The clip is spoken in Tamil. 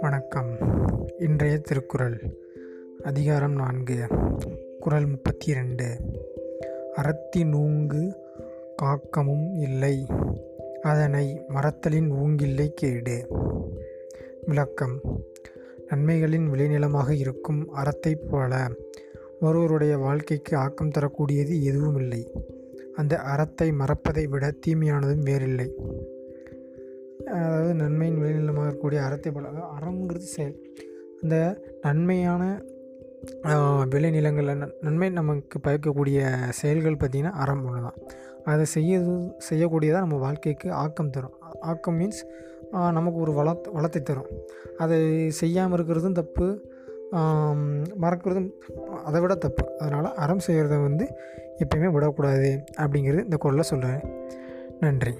வணக்கம். இன்றைய திருக்குறள் அதிகாரம் நான்கு குறள் முப்பத்தி ரெண்டு அறத்தினூங்கு காக்கமும் இல்லை அதனை மரத்தலின் ஊங்கில்லை கேடு. விளக்கம். நன்மைகளின் விளைநிலமாக இருக்கும் அறத்தைப் போல ஒருவருடைய வாழ்க்கைக்கு ஆக்கம் தரக்கூடியது எதுவும் இல்லை அந்த அறத்தை மறப்பதை விட தீமையானதும் வேறில்லை. அதாவது நன்மையின் விளைநிலமாக இருக்கக்கூடிய அறத்தை போல அதாவது அறம்ங்கிறது செயல். அந்த நன்மையான விளைநிலங்களில் நன்மை நமக்கு பயக்கக்கூடிய செயல்கள் பார்த்திங்கன்னா அறம் ஒன்று தான் அதை செய்ய செய்யக்கூடியதாக நம்ம வாழ்க்கைக்கு ஆக்கம் தரும். ஆக்கம் மீன்ஸ் நமக்கு ஒரு வள வளத்தை தரும். அதை செய்யாமல் இருக்கிறதும் தப்பு. மறக்கிறதும் அதை விட தப்பு. அதனால் அறம் செய்கிறத வந்து எப்பயுமே விடக்கூடாது அப்படிங்கிறது இந்த குரலில் சொல்கிறேன் நன்றி.